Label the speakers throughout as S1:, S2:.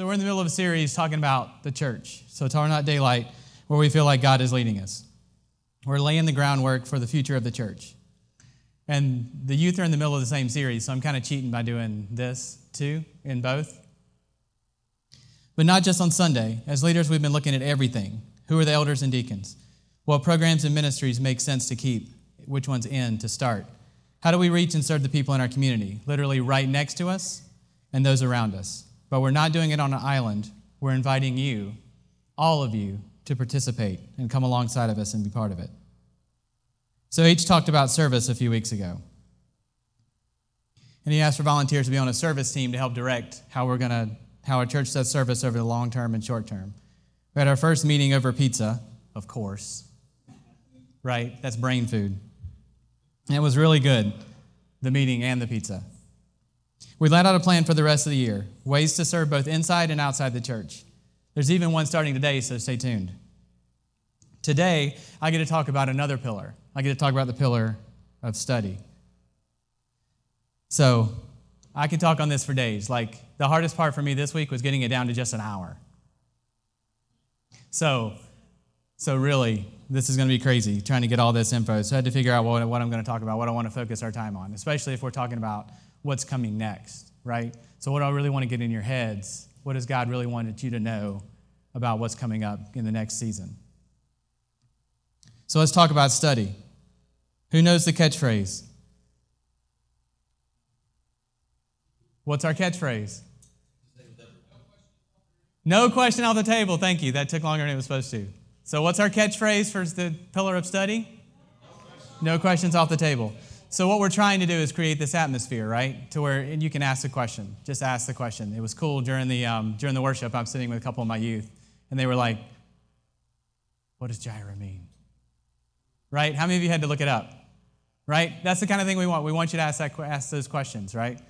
S1: So, we're in the middle of a series talking about the church. So, it's Tar Not Daylight, where we feel like God is leading us. We're laying the groundwork for the future of the church. And the youth are in the middle of the same series, so I'm kind of cheating by doing this too in both. But not just on Sunday. As leaders, we've been looking at everything. Who are the elders and deacons? What programs and ministries make sense to keep? Which ones in to start? How do we reach and serve the people in our community? Literally right next to us and those around us. But we're not doing it on an island. We're inviting you, all of you, to participate and come alongside of us and be part of it. So, H talked about service a few weeks ago. And he asked for volunteers to be on a service team to help direct how we're going to, how our church does service over the long term and short term. We had our first meeting over pizza, of course. Right? That's brain food. And it was really good, the meeting and the pizza. We laid out a plan for the rest of the year, ways to serve both inside and outside the church. There's even one starting today, so stay tuned. Today, I get to talk about another pillar. I get to talk about the pillar of study. So, I could talk on this for days. Like, the hardest part for me this week was getting it down to just an hour. So, so really, this is going to be crazy trying to get all this info. So I had to figure out what, what I'm going to talk about, what I want to focus our time on, especially if we're talking about what's coming next, right? So, what I really want to get in your heads? What does God really wanted you to know about what's coming up in the next season? So, let's talk about study. Who knows the catchphrase? What's our catchphrase? No question off the table. Thank you. That took longer than it was supposed to. So, what's our catchphrase for the pillar of study? No questions off the table. So, what we're trying to do is create this atmosphere, right? To where you can ask a question. Just ask the question. It was cool during the, um, during the worship. I'm sitting with a couple of my youth, and they were like, What does Jireh mean? Right? How many of you had to look it up? Right? That's the kind of thing we want. We want you to ask, that, ask those questions, right?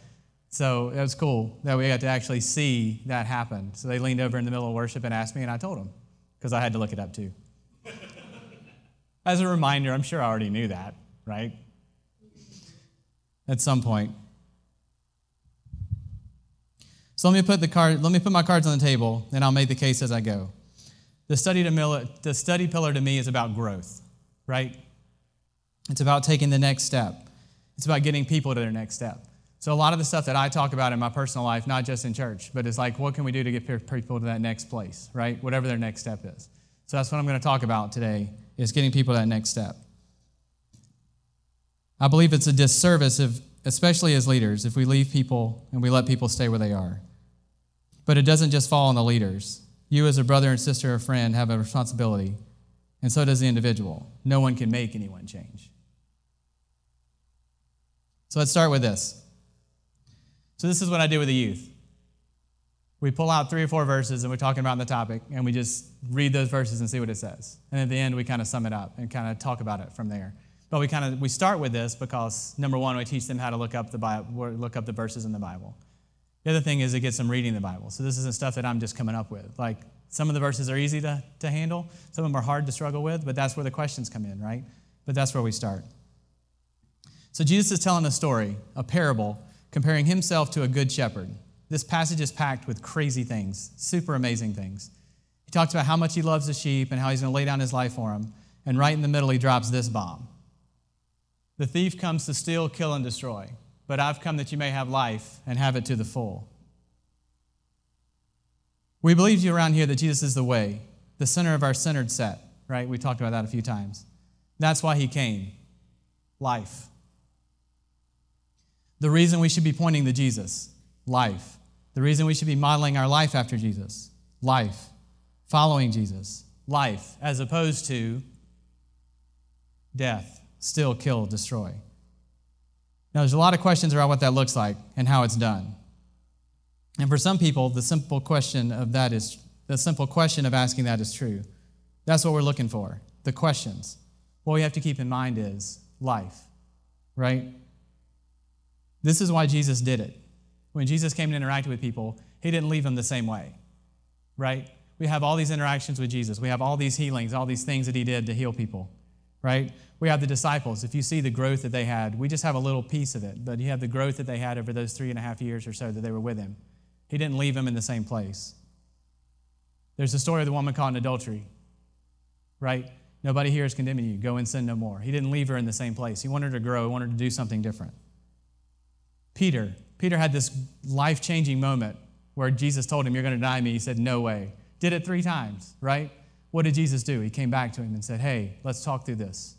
S1: So it was cool that we got to actually see that happen. So they leaned over in the middle of worship and asked me, and I told them because I had to look it up too. As a reminder, I'm sure I already knew that, right? At some point. So let me put the card, let me put my cards on the table, and I'll make the case as I go. The study, to, the study pillar to me is about growth, right? It's about taking the next step. It's about getting people to their next step. So, a lot of the stuff that I talk about in my personal life, not just in church, but it's like, what can we do to get people to that next place, right? Whatever their next step is. So, that's what I'm going to talk about today, is getting people to that next step. I believe it's a disservice, if, especially as leaders, if we leave people and we let people stay where they are. But it doesn't just fall on the leaders. You, as a brother and sister or friend, have a responsibility, and so does the individual. No one can make anyone change. So, let's start with this. So, this is what I do with the youth. We pull out three or four verses and we're talking about the topic, and we just read those verses and see what it says. And at the end, we kind of sum it up and kind of talk about it from there. But we kind of we start with this because number one, we teach them how to look up the Bible, look up the verses in the Bible. The other thing is it gets them reading the Bible. So this isn't stuff that I'm just coming up with. Like some of the verses are easy to, to handle, some of them are hard to struggle with, but that's where the questions come in, right? But that's where we start. So Jesus is telling a story, a parable comparing himself to a good shepherd. This passage is packed with crazy things, super amazing things. He talks about how much he loves the sheep and how he's going to lay down his life for them. And right in the middle, he drops this bomb The thief comes to steal, kill, and destroy. But I've come that you may have life and have it to the full. We believe you around here that Jesus is the way, the center of our centered set, right? We talked about that a few times. That's why he came life. The reason we should be pointing to Jesus, life. The reason we should be modeling our life after Jesus, life. Following Jesus, life, as opposed to death, still, kill, destroy. Now, there's a lot of questions around what that looks like and how it's done. And for some people, the simple question of that is the simple question of asking that is true. That's what we're looking for the questions. What we have to keep in mind is life, right? This is why Jesus did it. When Jesus came and interacted with people, he didn't leave them the same way, right? We have all these interactions with Jesus. We have all these healings, all these things that he did to heal people, right? We have the disciples. If you see the growth that they had, we just have a little piece of it, but you have the growth that they had over those three and a half years or so that they were with him. He didn't leave them in the same place. There's the story of the woman caught in adultery, right? Nobody here is condemning you. Go and sin no more. He didn't leave her in the same place. He wanted her to grow, he wanted her to do something different. Peter, Peter had this life changing moment where Jesus told him, You're going to deny me. He said, No way. Did it three times, right? What did Jesus do? He came back to him and said, Hey, let's talk through this.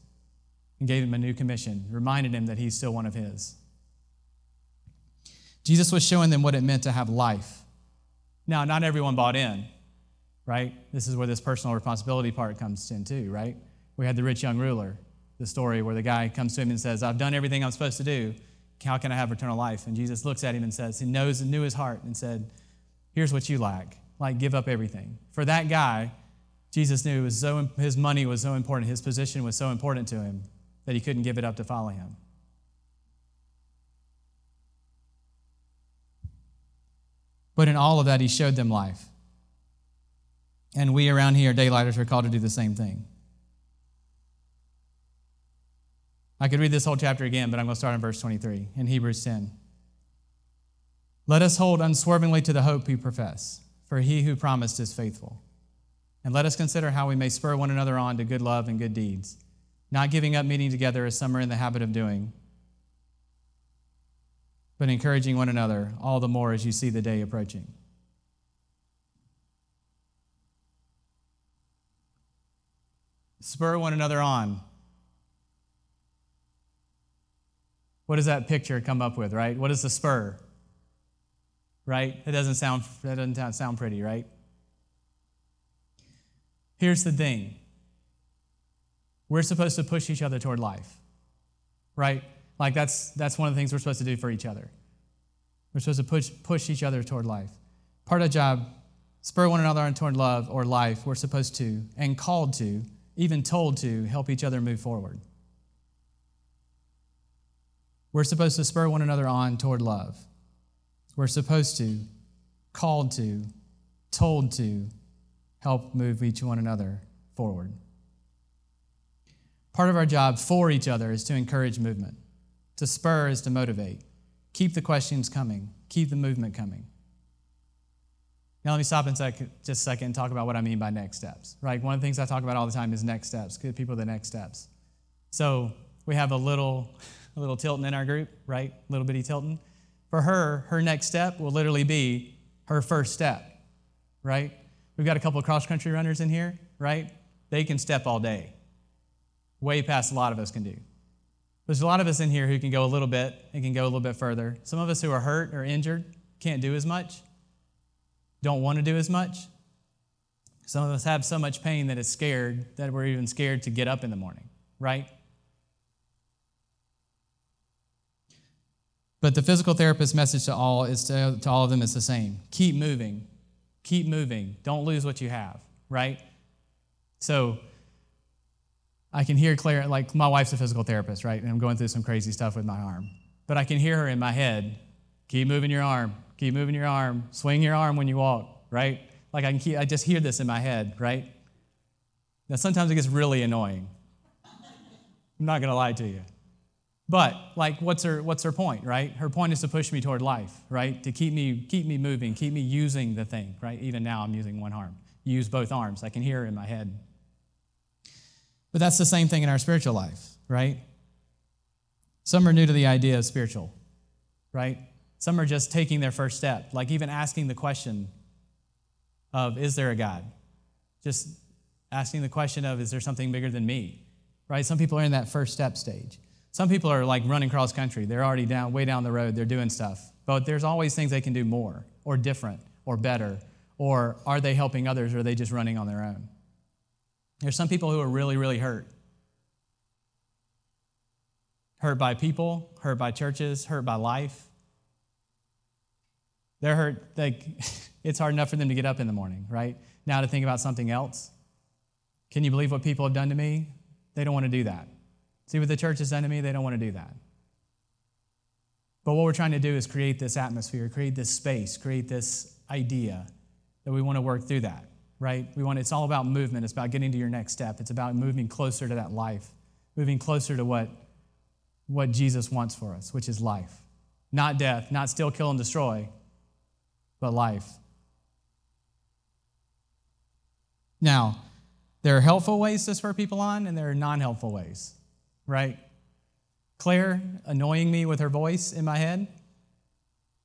S1: And gave him a new commission, reminded him that he's still one of his. Jesus was showing them what it meant to have life. Now, not everyone bought in, right? This is where this personal responsibility part comes in too, right? We had the rich young ruler, the story where the guy comes to him and says, I've done everything I'm supposed to do. How can I have eternal life? And Jesus looks at him and says, He knows and knew his heart and said, Here's what you lack. Like, give up everything. For that guy, Jesus knew was so, his money was so important, his position was so important to him that he couldn't give it up to follow him. But in all of that, he showed them life. And we around here, daylighters, are called to do the same thing. I could read this whole chapter again, but I'm going to start in verse 23 in Hebrews 10. Let us hold unswervingly to the hope we profess, for he who promised is faithful. And let us consider how we may spur one another on to good love and good deeds, not giving up meeting together as some are in the habit of doing, but encouraging one another all the more as you see the day approaching. Spur one another on What does that picture come up with, right? What is the spur? Right? It doesn't sound that doesn't sound pretty, right? Here's the thing. We're supposed to push each other toward life. Right? Like that's that's one of the things we're supposed to do for each other. We're supposed to push push each other toward life. Part of job, spur one another on toward love or life, we're supposed to and called to, even told to help each other move forward. We're supposed to spur one another on toward love. We're supposed to, called to, told to help move each one another forward. Part of our job for each other is to encourage movement. To spur is to motivate. Keep the questions coming, keep the movement coming. Now, let me stop in sec- just a second and talk about what I mean by next steps. Right? One of the things I talk about all the time is next steps. Give people the next steps. So, we have a little a little Tilton in our group, right? Little bitty Tilton. For her, her next step will literally be her first step, right? We've got a couple of cross country runners in here, right? They can step all day, way past a lot of us can do. There's a lot of us in here who can go a little bit and can go a little bit further. Some of us who are hurt or injured can't do as much, don't want to do as much. Some of us have so much pain that it's scared that we're even scared to get up in the morning, right? But the physical therapist's message to all is to, to all of them is the same. Keep moving. Keep moving. Don't lose what you have, right? So I can hear Claire, like my wife's a physical therapist, right? And I'm going through some crazy stuff with my arm. But I can hear her in my head, keep moving your arm, keep moving your arm, swing your arm when you walk, right? Like I can keep, I just hear this in my head, right? Now sometimes it gets really annoying. I'm not gonna lie to you. But like what's her what's her point, right? Her point is to push me toward life, right? To keep me keep me moving, keep me using the thing, right? Even now I'm using one arm. Use both arms. I can hear her in my head. But that's the same thing in our spiritual life, right? Some are new to the idea of spiritual, right? Some are just taking their first step, like even asking the question of is there a God? Just asking the question of is there something bigger than me? Right? Some people are in that first step stage. Some people are like running cross country. They're already down, way down the road. They're doing stuff. But there's always things they can do more or different or better. Or are they helping others or are they just running on their own? There's some people who are really, really hurt. Hurt by people, hurt by churches, hurt by life. They're hurt, like, it's hard enough for them to get up in the morning, right? Now to think about something else. Can you believe what people have done to me? They don't want to do that. See what the church has done to me? They don't want to do that. But what we're trying to do is create this atmosphere, create this space, create this idea that we want to work through that, right? We want it's all about movement. It's about getting to your next step. It's about moving closer to that life, moving closer to what, what Jesus wants for us, which is life. Not death, not still kill and destroy, but life. Now, there are helpful ways to spur people on, and there are non helpful ways, right? Claire annoying me with her voice in my head,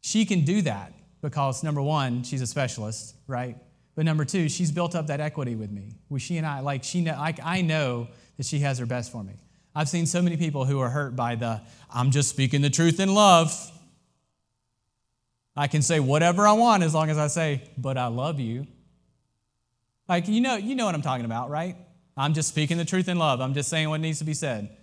S1: she can do that because number one, she's a specialist, right? But number two, she's built up that equity with me. With she and I, like she, know, like I know that she has her best for me. I've seen so many people who are hurt by the "I'm just speaking the truth in love." I can say whatever I want as long as I say, "But I love you." Like you know, you know what I'm talking about, right? I'm just speaking the truth in love. I'm just saying what needs to be said.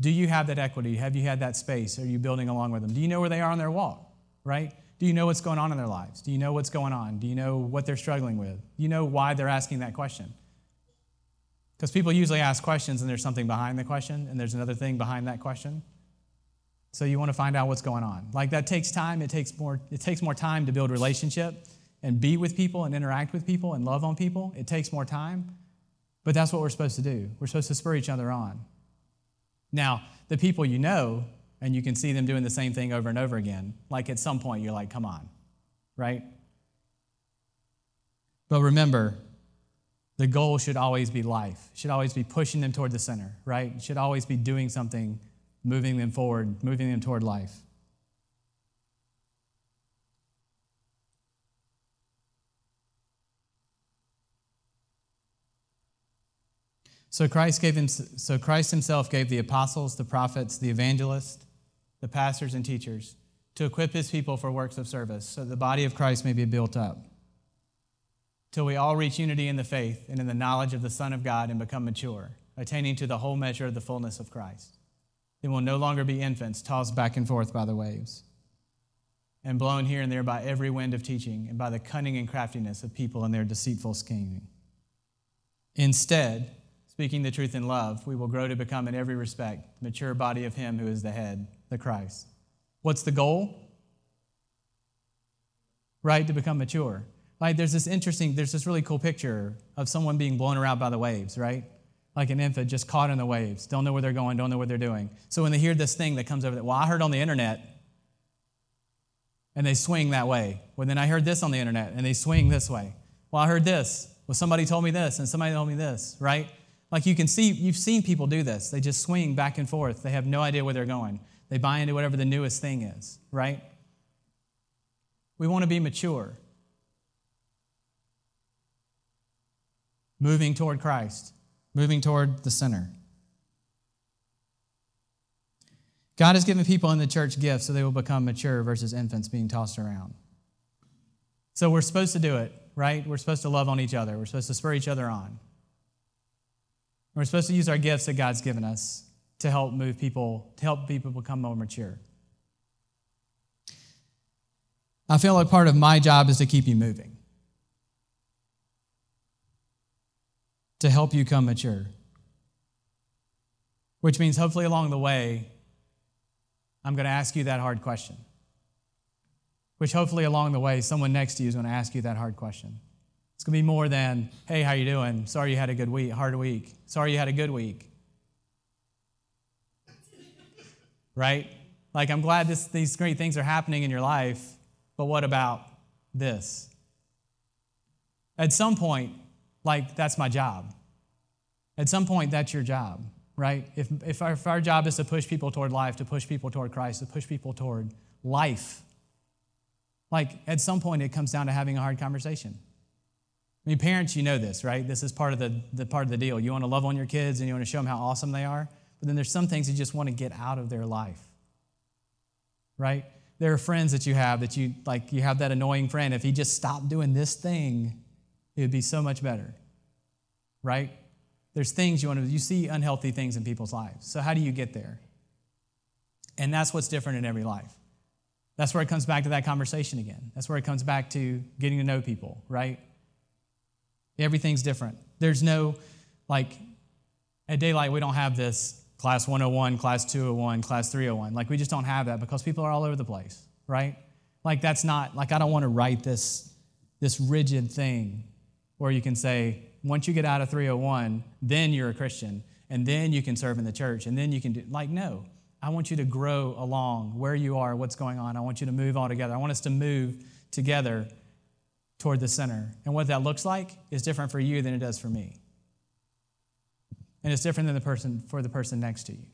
S1: Do you have that equity? Have you had that space? Are you building along with them? Do you know where they are on their walk, right? Do you know what's going on in their lives? Do you know what's going on? Do you know what they're struggling with? Do you know why they're asking that question? Because people usually ask questions and there's something behind the question and there's another thing behind that question. So you want to find out what's going on. Like that takes time. It takes more, it takes more time to build relationship and be with people and interact with people and love on people. It takes more time. But that's what we're supposed to do. We're supposed to spur each other on. Now, the people you know, and you can see them doing the same thing over and over again, like at some point you're like, come on, right? But remember, the goal should always be life, should always be pushing them toward the center, right? Should always be doing something, moving them forward, moving them toward life. So Christ gave him, so Christ himself gave the apostles, the prophets, the evangelists, the pastors and teachers to equip his people for works of service, so the body of Christ may be built up. Till we all reach unity in the faith and in the knowledge of the Son of God and become mature, attaining to the whole measure of the fullness of Christ. Then we'll no longer be infants, tossed back and forth by the waves, and blown here and there by every wind of teaching and by the cunning and craftiness of people in their deceitful scheming. Instead, Speaking the truth in love, we will grow to become, in every respect, the mature body of Him who is the head, the Christ. What's the goal? Right? To become mature. Like there's this interesting, there's this really cool picture of someone being blown around by the waves, right? Like an infant just caught in the waves, don't know where they're going, don't know what they're doing. So when they hear this thing that comes over, well, I heard on the internet, and they swing that way. Well, then I heard this on the internet, and they swing this way. Well, I heard this. Well, somebody told me this, and somebody told me this, right? Like you can see, you've seen people do this. They just swing back and forth. They have no idea where they're going. They buy into whatever the newest thing is, right? We want to be mature, moving toward Christ, moving toward the center. God has given people in the church gifts so they will become mature versus infants being tossed around. So we're supposed to do it, right? We're supposed to love on each other. We're supposed to spur each other on. We're supposed to use our gifts that God's given us to help move people, to help people become more mature. I feel like part of my job is to keep you moving, to help you come mature. Which means, hopefully, along the way, I'm going to ask you that hard question. Which, hopefully, along the way, someone next to you is going to ask you that hard question. It's going to be more than, hey, how you doing? Sorry you had a good week, hard week. Sorry you had a good week. right? Like, I'm glad this, these great things are happening in your life, but what about this? At some point, like, that's my job. At some point, that's your job, right? If, if, our, if our job is to push people toward life, to push people toward Christ, to push people toward life, like, at some point, it comes down to having a hard conversation. I mean, parents, you know this, right? This is part of the, the part of the deal. You want to love on your kids and you want to show them how awesome they are, but then there's some things you just want to get out of their life, right? There are friends that you have that you like. You have that annoying friend. If he just stopped doing this thing, it would be so much better, right? There's things you want to. You see unhealthy things in people's lives. So how do you get there? And that's what's different in every life. That's where it comes back to that conversation again. That's where it comes back to getting to know people, right? Everything's different. There's no, like, at Daylight, we don't have this class 101, class 201, class 301. Like, we just don't have that because people are all over the place, right? Like, that's not, like, I don't want to write this, this rigid thing where you can say, once you get out of 301, then you're a Christian, and then you can serve in the church, and then you can do, like, no. I want you to grow along where you are, what's going on. I want you to move all together. I want us to move together toward the center. And what that looks like is different for you than it does for me. And it's different than the person for the person next to you.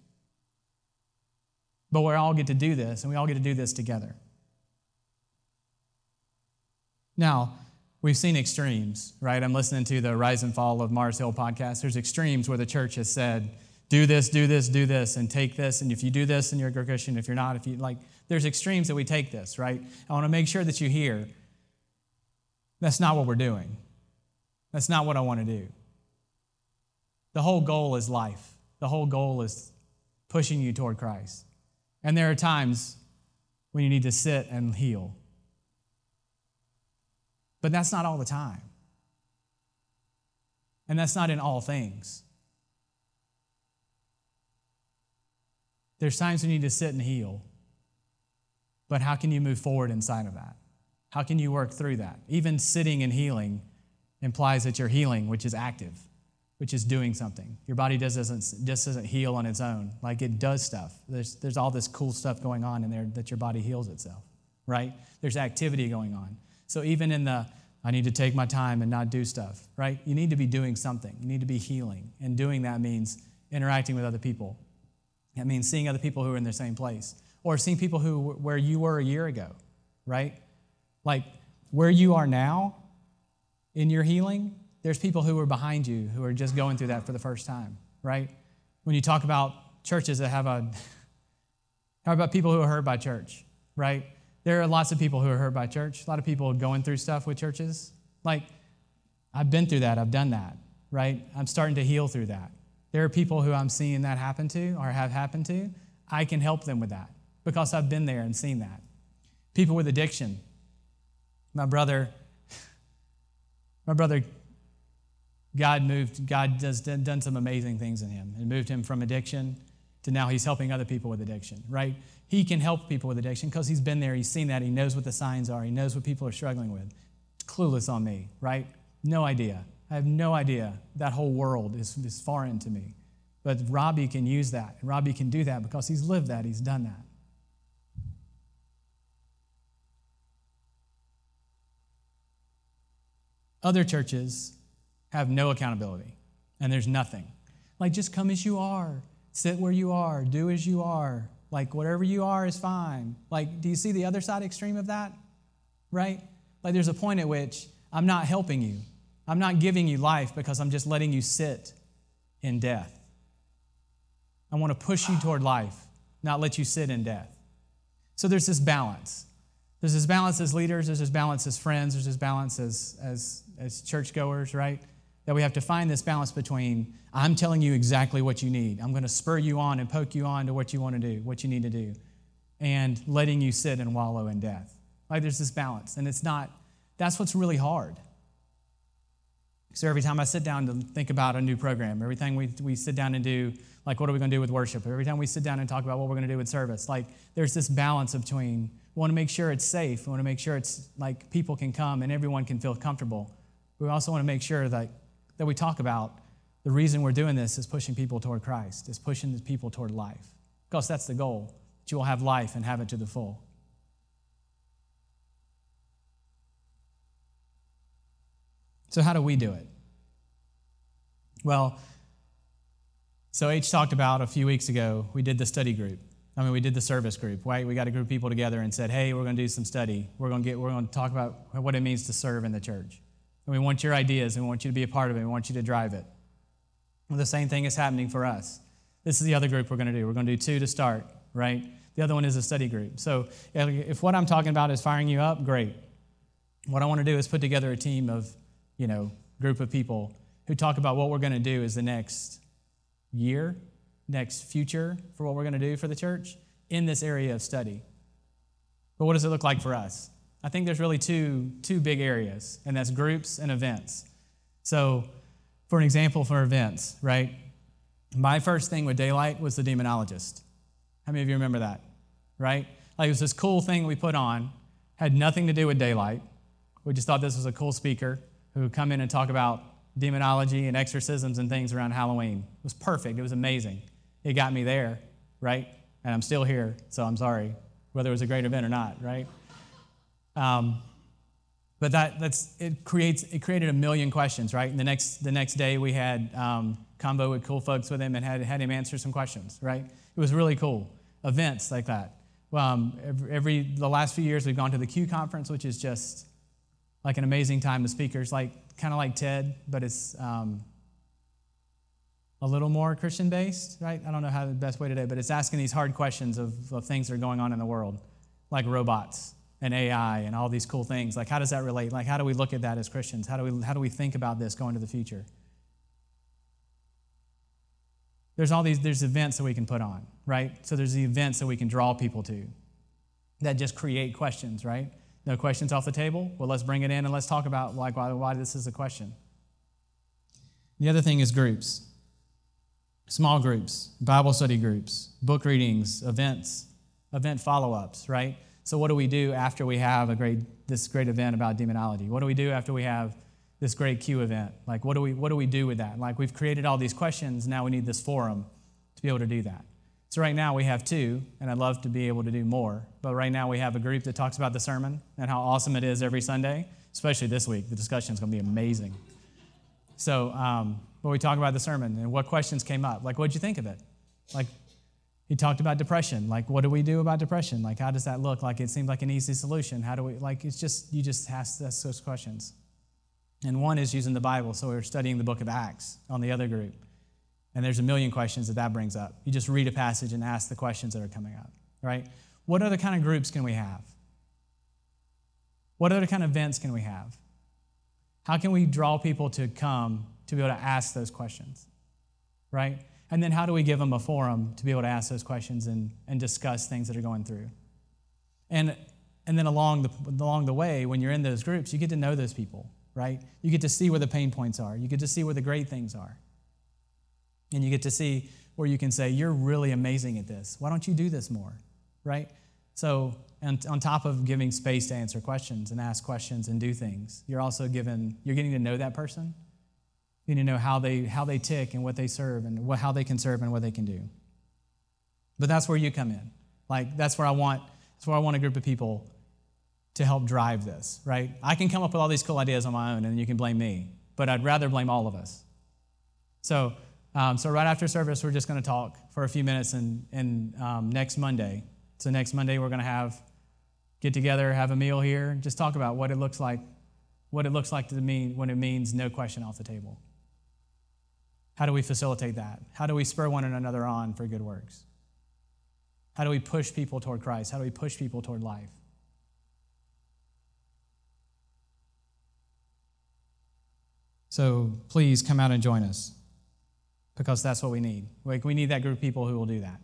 S1: But we all get to do this, and we all get to do this together. Now, we've seen extremes, right? I'm listening to the Rise and Fall of Mars Hill podcast. There's extremes where the church has said, do this, do this, do this, and take this. And if you do this, and you're a Christian. If you're not, if you like, there's extremes that we take this, right? I want to make sure that you hear that's not what we're doing. That's not what I want to do. The whole goal is life, the whole goal is pushing you toward Christ. And there are times when you need to sit and heal. But that's not all the time. And that's not in all things. There's times when you need to sit and heal. But how can you move forward inside of that? How can you work through that? Even sitting and healing implies that you're healing, which is active, which is doing something. Your body just doesn't, just doesn't heal on its own. Like it does stuff. There's, there's all this cool stuff going on in there that your body heals itself, right? There's activity going on. So even in the, I need to take my time and not do stuff, right? You need to be doing something. You need to be healing. And doing that means interacting with other people. That means seeing other people who are in the same place or seeing people who where you were a year ago, right? Like where you are now in your healing, there's people who are behind you who are just going through that for the first time, right? When you talk about churches that have a, how about people who are hurt by church, right? There are lots of people who are hurt by church, a lot of people going through stuff with churches. Like, I've been through that, I've done that, right? I'm starting to heal through that. There are people who I'm seeing that happen to or have happened to. I can help them with that because I've been there and seen that. People with addiction, my brother, my brother, God moved, God has done some amazing things in him and moved him from addiction to now he's helping other people with addiction, right? He can help people with addiction because he's been there, he's seen that, he knows what the signs are, he knows what people are struggling with. Clueless on me, right? No idea. I have no idea. That whole world is, is foreign to me. But Robbie can use that. And Robbie can do that because he's lived that, he's done that. Other churches have no accountability, and there's nothing. Like, just come as you are, sit where you are, do as you are. Like, whatever you are is fine. Like, do you see the other side extreme of that? Right? Like, there's a point at which I'm not helping you. I'm not giving you life because I'm just letting you sit in death. I want to push you toward life, not let you sit in death. So there's this balance. There's this balance as leaders, there's this balance as friends, there's this balance as, as, as churchgoers, right? That we have to find this balance between I'm telling you exactly what you need. I'm going to spur you on and poke you on to what you want to do, what you need to do, and letting you sit and wallow in death. Like there's this balance. And it's not, that's what's really hard. So every time I sit down to think about a new program, every time we, we sit down and do, like, what are we going to do with worship? Every time we sit down and talk about what we're going to do with service, like, there's this balance between we want to make sure it's safe. We want to make sure it's like people can come and everyone can feel comfortable. We also want to make sure that, that we talk about the reason we're doing this is pushing people toward Christ, is pushing people toward life. Because that's the goal, that you will have life and have it to the full. So, how do we do it? Well, so H talked about a few weeks ago, we did the study group. I mean, we did the service group, right? We got a group of people together and said, hey, we're going to do some study. We're going to get, we're going to talk about what it means to serve in the church. And we want your ideas and we want you to be a part of it. We want you to drive it. Well, the same thing is happening for us. This is the other group we're going to do. We're going to do two to start, right? The other one is a study group. So if what I'm talking about is firing you up, great. What I want to do is put together a team of, you know, group of people who talk about what we're going to do as the next year, next future for what we're going to do for the church in this area of study. But what does it look like for us? I think there's really two, two big areas, and that's groups and events. So, for an example, for events, right? My first thing with Daylight was the demonologist. How many of you remember that? Right? Like it was this cool thing we put on, had nothing to do with Daylight. We just thought this was a cool speaker who would come in and talk about demonology and exorcisms and things around Halloween. It was perfect. It was amazing. It got me there, right? And I'm still here, so I'm sorry, whether it was a great event or not, right? Um, But that, that's, it, creates, it created a million questions, right? And the next, the next day we had um, combo with cool folks with him and had, had him answer some questions, right? It was really cool. Events like that. Um, every, every, the last few years we've gone to the Q conference, which is just like an amazing time The speakers, like kind of like TED, but it's um, a little more Christian based, right? I don't know how the best way to do it, but it's asking these hard questions of, of things that are going on in the world, like robots and AI and all these cool things. Like, how does that relate? Like, how do we look at that as Christians? How do we, how do we think about this going to the future? There's all these, there's events that we can put on, right? So there's the events that we can draw people to that just create questions, right? No questions off the table? Well, let's bring it in and let's talk about like why, why this is a question. The other thing is groups. Small groups, Bible study groups, book readings, events, event follow-ups, right? So what do we do after we have a great this great event about demonology? What do we do after we have this great Q event? Like what do we what do we do with that? Like we've created all these questions, now we need this forum to be able to do that. So right now we have two, and I'd love to be able to do more. But right now we have a group that talks about the sermon and how awesome it is every Sunday, especially this week. The discussion is going to be amazing. So, um, but we talk about the sermon and what questions came up. Like, what'd you think of it? Like, he talked about depression. Like, what do we do about depression? Like, how does that look? Like, it seemed like an easy solution. How do we, like, it's just, you just ask those questions. And one is using the Bible. So we're studying the book of Acts on the other group. And there's a million questions that that brings up. You just read a passage and ask the questions that are coming up, right? What other kind of groups can we have? What other kind of events can we have? How can we draw people to come to be able to ask those questions, right? And then how do we give them a forum to be able to ask those questions and, and discuss things that are going through? And, and then along the, along the way, when you're in those groups, you get to know those people, right? You get to see where the pain points are, you get to see where the great things are. And you get to see where you can say, You're really amazing at this. Why don't you do this more? Right? So, and on top of giving space to answer questions and ask questions and do things, you're also given, you're getting to know that person. You need to know how they, how they tick and what they serve and what, how they can serve and what they can do. But that's where you come in. Like, that's where I want, that's where I want a group of people to help drive this, right? I can come up with all these cool ideas on my own and you can blame me, but I'd rather blame all of us. So, um, so right after service, we're just going to talk for a few minutes, and, and um, next Monday. So next Monday, we're going to have get together, have a meal here, just talk about what it looks like, what it looks like to mean when it means no question off the table. How do we facilitate that? How do we spur one another on for good works? How do we push people toward Christ? How do we push people toward life? So please come out and join us because that's what we need. Like we need that group of people who will do that.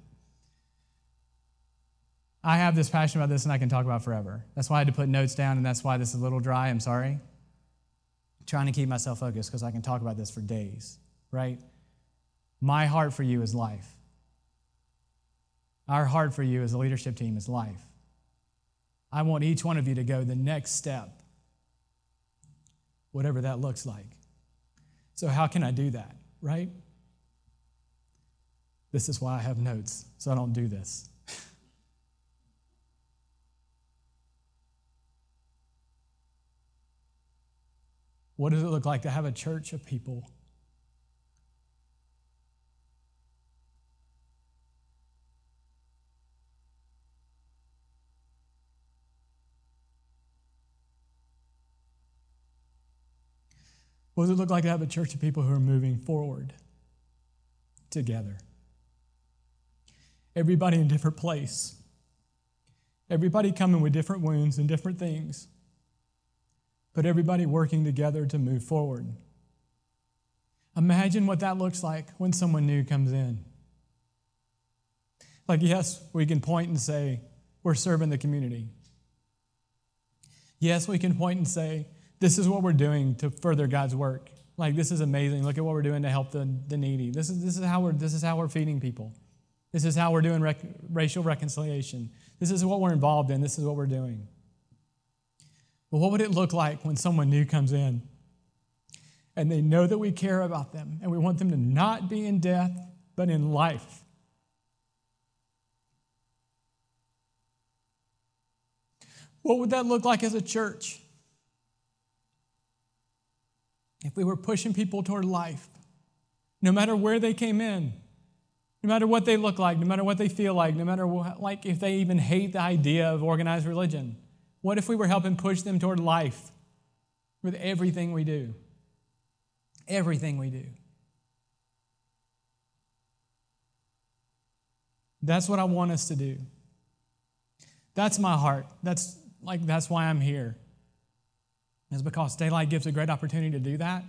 S1: I have this passion about this and I can talk about forever. That's why I had to put notes down and that's why this is a little dry. I'm sorry. I'm trying to keep myself focused because I can talk about this for days, right? My heart for you is life. Our heart for you as a leadership team is life. I want each one of you to go the next step, whatever that looks like. So, how can I do that, right? This is why I have notes, so I don't do this. what does it look like to have a church of people? What does it look like to have a church of people who are moving forward together? everybody in a different place. Everybody coming with different wounds and different things, but everybody working together to move forward. Imagine what that looks like when someone new comes in. Like, yes, we can point and say, we're serving the community. Yes, we can point and say, this is what we're doing to further God's work. Like, this is amazing. Look at what we're doing to help the, the needy. This is, this, is how we're, this is how we're feeding people. This is how we're doing rec- racial reconciliation. This is what we're involved in. This is what we're doing. But what would it look like when someone new comes in and they know that we care about them and we want them to not be in death, but in life? What would that look like as a church? If we were pushing people toward life, no matter where they came in, no matter what they look like, no matter what they feel like, no matter what, like if they even hate the idea of organized religion, what if we were helping push them toward life with everything we do? Everything we do. That's what I want us to do. That's my heart. That's like that's why I'm here. Is because daylight gives a great opportunity to do that.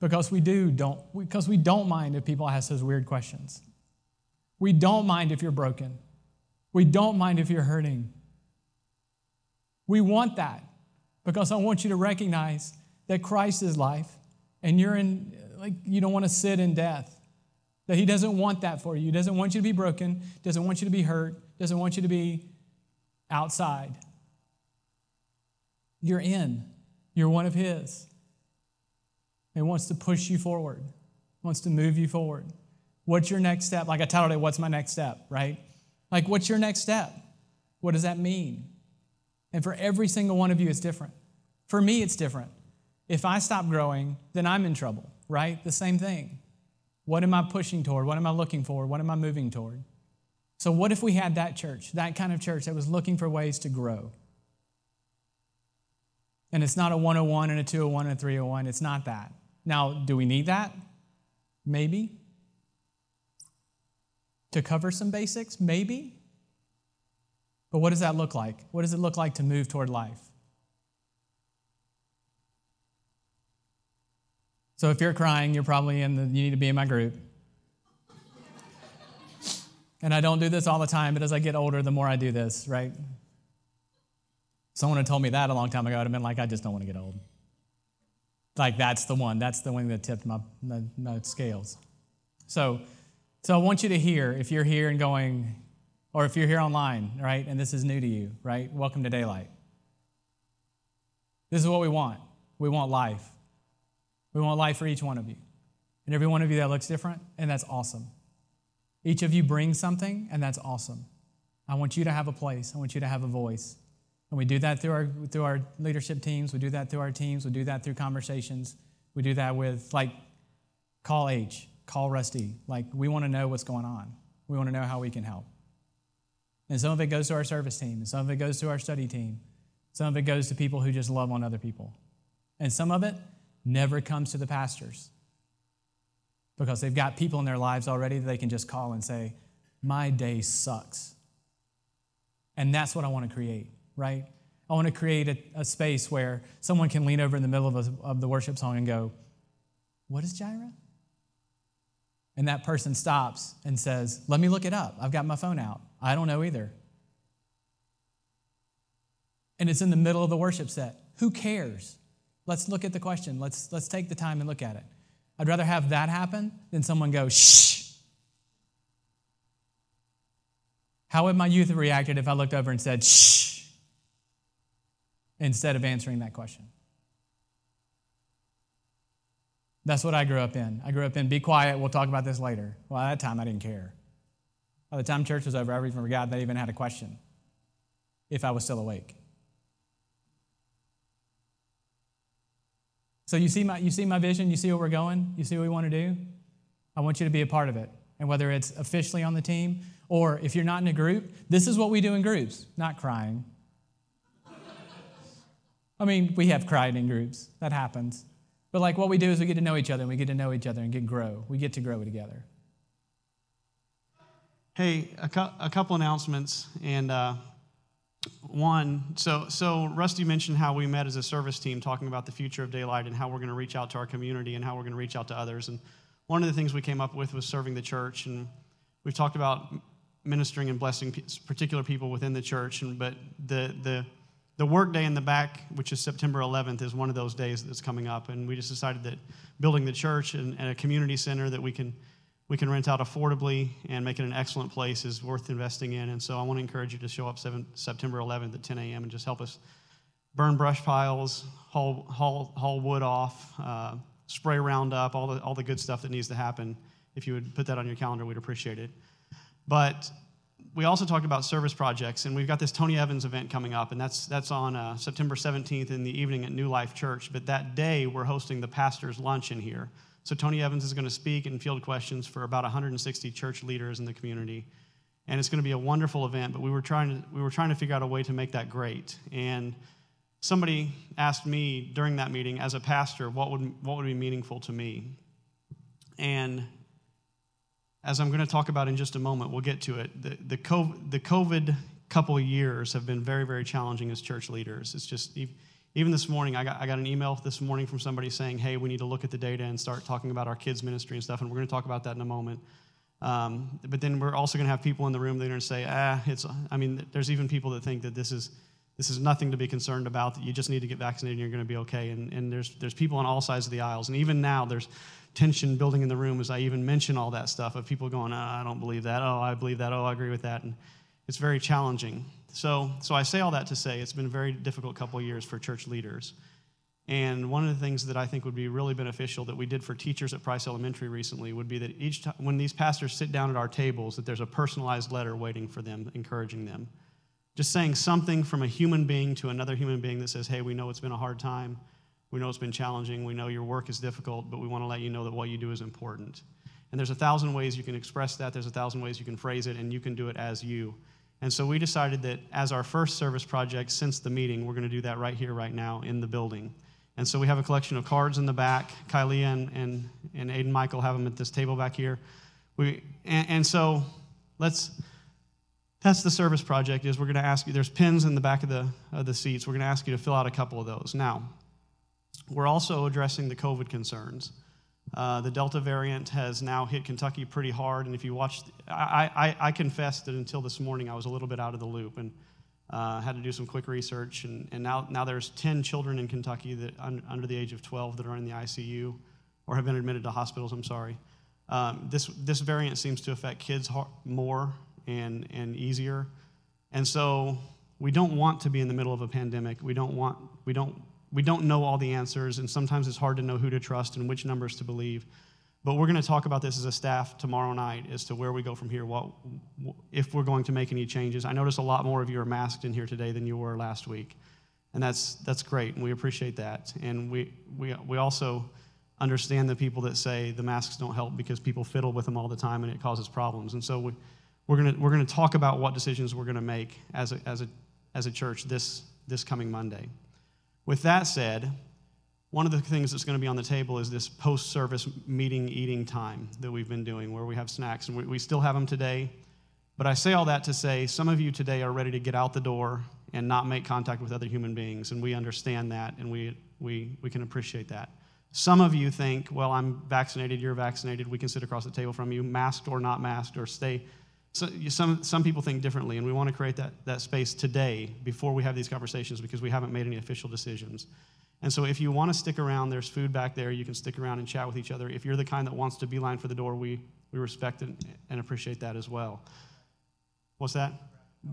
S1: Because we do don't because we don't mind if people ask those weird questions. We don't mind if you're broken. We don't mind if you're hurting. We want that because I want you to recognize that Christ is life and you're in like you don't want to sit in death. That he doesn't want that for you. He doesn't want you to be broken, doesn't want you to be hurt, doesn't want you to be outside. You're in. You're one of his. He wants to push you forward, wants to move you forward. What's your next step? Like I titled it, What's My Next Step, right? Like, what's your next step? What does that mean? And for every single one of you, it's different. For me, it's different. If I stop growing, then I'm in trouble, right? The same thing. What am I pushing toward? What am I looking for? What am I moving toward? So, what if we had that church, that kind of church that was looking for ways to grow? And it's not a 101 and a 201 and a 301. It's not that. Now, do we need that? Maybe. To cover some basics? Maybe. But what does that look like? What does it look like to move toward life? So if you're crying, you're probably in the, you need to be in my group. and I don't do this all the time, but as I get older, the more I do this, right? Someone had told me that a long time ago. I'd have been like, I just don't want to get old. Like that's the one. That's the one that tipped my, my, my scales. So, so I want you to hear, if you're here and going, or if you're here online, right, and this is new to you, right, welcome to Daylight. This is what we want. We want life. We want life for each one of you. And every one of you that looks different, and that's awesome. Each of you brings something, and that's awesome. I want you to have a place. I want you to have a voice. And we do that through our, through our leadership teams. We do that through our teams. We do that through conversations. We do that with, like, call H, call Rusty. Like, we want to know what's going on. We want to know how we can help. And some of it goes to our service team, and some of it goes to our study team. Some of it goes to people who just love on other people. And some of it never comes to the pastors because they've got people in their lives already that they can just call and say, My day sucks. And that's what I want to create right? I want to create a, a space where someone can lean over in the middle of, a, of the worship song and go, What is Jireh? And that person stops and says, Let me look it up. I've got my phone out. I don't know either. And it's in the middle of the worship set. Who cares? Let's look at the question. Let's, let's take the time and look at it. I'd rather have that happen than someone go, shh. How would my youth have reacted if I looked over and said, shh? Instead of answering that question. That's what I grew up in. I grew up in be quiet, we'll talk about this later. Well, at that time, I didn't care. By the time church was over, I even forgot that I even had a question if I was still awake. So you see my you see my vision, you see where we're going, you see what we want to do? I want you to be a part of it. And whether it's officially on the team or if you're not in a group, this is what we do in groups, not crying, I mean, we have cried in groups. That happens. But like what we do is we get to know each other and we get to know each other and get grow. We get to grow together.
S2: Hey, a, cu- a couple announcements. And uh, one, so, so Rusty mentioned how we met as a service team talking about the future of daylight and how we're going to reach out to our community and how we're going to reach out to others. And one of the things we came up with was serving the church. And we've talked about ministering and blessing particular people within the church. And, but the, the, the work day in the back, which is September 11th, is one of those days that's coming up. And we just decided that building the church and, and a community center that we can, we can rent out affordably and make it an excellent place is worth investing in. And so I want to encourage you to show up 7, September 11th at 10 a.m. and just help us burn brush piles, haul, haul, haul wood off, uh, spray Roundup, all the, all the good stuff that needs to happen. If you would put that on your calendar, we'd appreciate it. But we also talked about service projects, and we've got this Tony Evans event coming up, and that's, that's on uh, September 17th in the evening at New Life Church. But that day, we're hosting the pastor's lunch in here. So Tony Evans is going to speak and field questions for about 160 church leaders in the community. And it's going to be a wonderful event, but we were trying to, we were trying to figure out a way to make that great. And somebody asked me during that meeting, as a pastor, what would, what would be meaningful to me? And as I'm going to talk about in just a moment, we'll get to it. The, the, COVID, the COVID couple years have been very, very challenging as church leaders. It's just, even this morning, I got, I got an email this morning from somebody saying, hey, we need to look at the data and start talking about our kids' ministry and stuff, and we're going to talk about that in a moment. Um, but then we're also going to have people in the room that are say, ah, it's, I mean, there's even people that think that this is, this is nothing to be concerned about, that you just need to get vaccinated and you're going to be okay. And, and there's, there's people on all sides of the aisles. And even now, there's, tension building in the room as I even mention all that stuff of people going, oh, I don't believe that. Oh, I believe that. Oh, I agree with that. And it's very challenging. So, so I say all that to say it's been a very difficult couple years for church leaders. And one of the things that I think would be really beneficial that we did for teachers at Price Elementary recently would be that each time when these pastors sit down at our tables, that there's a personalized letter waiting for them, encouraging them. Just saying something from a human being to another human being that says, hey, we know it's been a hard time. We know it's been challenging. We know your work is difficult, but we want to let you know that what you do is important. And there's a thousand ways you can express that, there's a thousand ways you can phrase it, and you can do it as you. And so we decided that as our first service project since the meeting, we're going to do that right here, right now, in the building. And so we have a collection of cards in the back. Kylie and, and, and Aiden Michael have them at this table back here. We, and, and so let's, that's the service project is we're going to ask you, there's pins in the back of the, of the seats. We're going to ask you to fill out a couple of those. Now, we're also addressing the COVID concerns. Uh, the Delta variant has now hit Kentucky pretty hard, and if you watch, I, I, I confess that until this morning I was a little bit out of the loop and uh, had to do some quick research. And, and now, now there's 10 children in Kentucky that un, under the age of 12 that are in the ICU or have been admitted to hospitals. I'm sorry. Um, this this variant seems to affect kids more and and easier, and so we don't want to be in the middle of a pandemic. We don't want we don't we don't know all the answers, and sometimes it's hard to know who to trust and which numbers to believe. But we're going to talk about this as a staff tomorrow night as to where we go from here, what, if we're going to make any changes. I notice a lot more of you are masked in here today than you were last week. And that's, that's great, and we appreciate that. And we, we, we also understand the people that say the masks don't help because people fiddle with them all the time and it causes problems. And so we, we're going we're to talk about what decisions we're going to make as a, as a, as a church this, this coming Monday. With that said, one of the things that's going to be on the table is this post service meeting eating time that we've been doing where we have snacks, and we, we still have them today. But I say all that to say some of you today are ready to get out the door and not make contact with other human beings, and we understand that and we, we, we can appreciate that. Some of you think, well, I'm vaccinated, you're vaccinated, we can sit across the table from you, masked or not masked, or stay so, some, some people think differently, and we want to create that, that space today before we have these conversations because we haven't made any official decisions. And so, if you want to stick around, there's food back there. You can stick around and chat with each other. If you're the kind that wants to beeline for the door, we, we respect and, and appreciate that as well. What's that?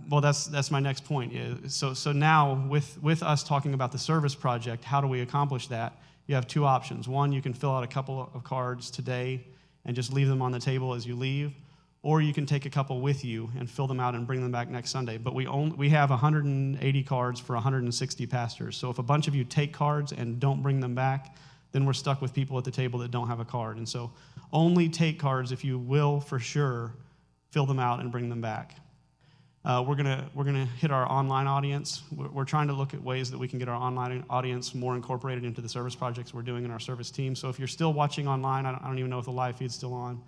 S2: Well, that's, that's my next point. So, so now, with, with us talking about the service project, how do we accomplish that? You have two options. One, you can fill out a couple of cards today and just leave them on the table as you leave or you can take a couple with you and fill them out and bring them back next Sunday. But we, only, we have 180 cards for 160 pastors. So if a bunch of you take cards and don't bring them back, then we're stuck with people at the table that don't have a card. And so only take cards if you will for sure fill them out and bring them back. Uh, we're gonna we're gonna hit our online audience. We're, we're, trying to look at ways that we can get our online audience more incorporated into the service projects we're doing in our service team. So if you're still watching online, I don't, I don't even know if the live feed's still on.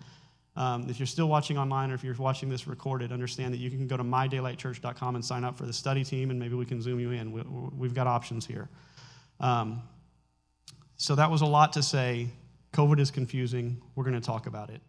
S2: Um, if you're still watching online or if you're watching this recorded, understand that you can go to mydaylightchurch.com and sign up for the study team, and maybe we can zoom you in. We, have got options here. Um, so that was a lot to say. COVID is confusing. We're going to talk about it.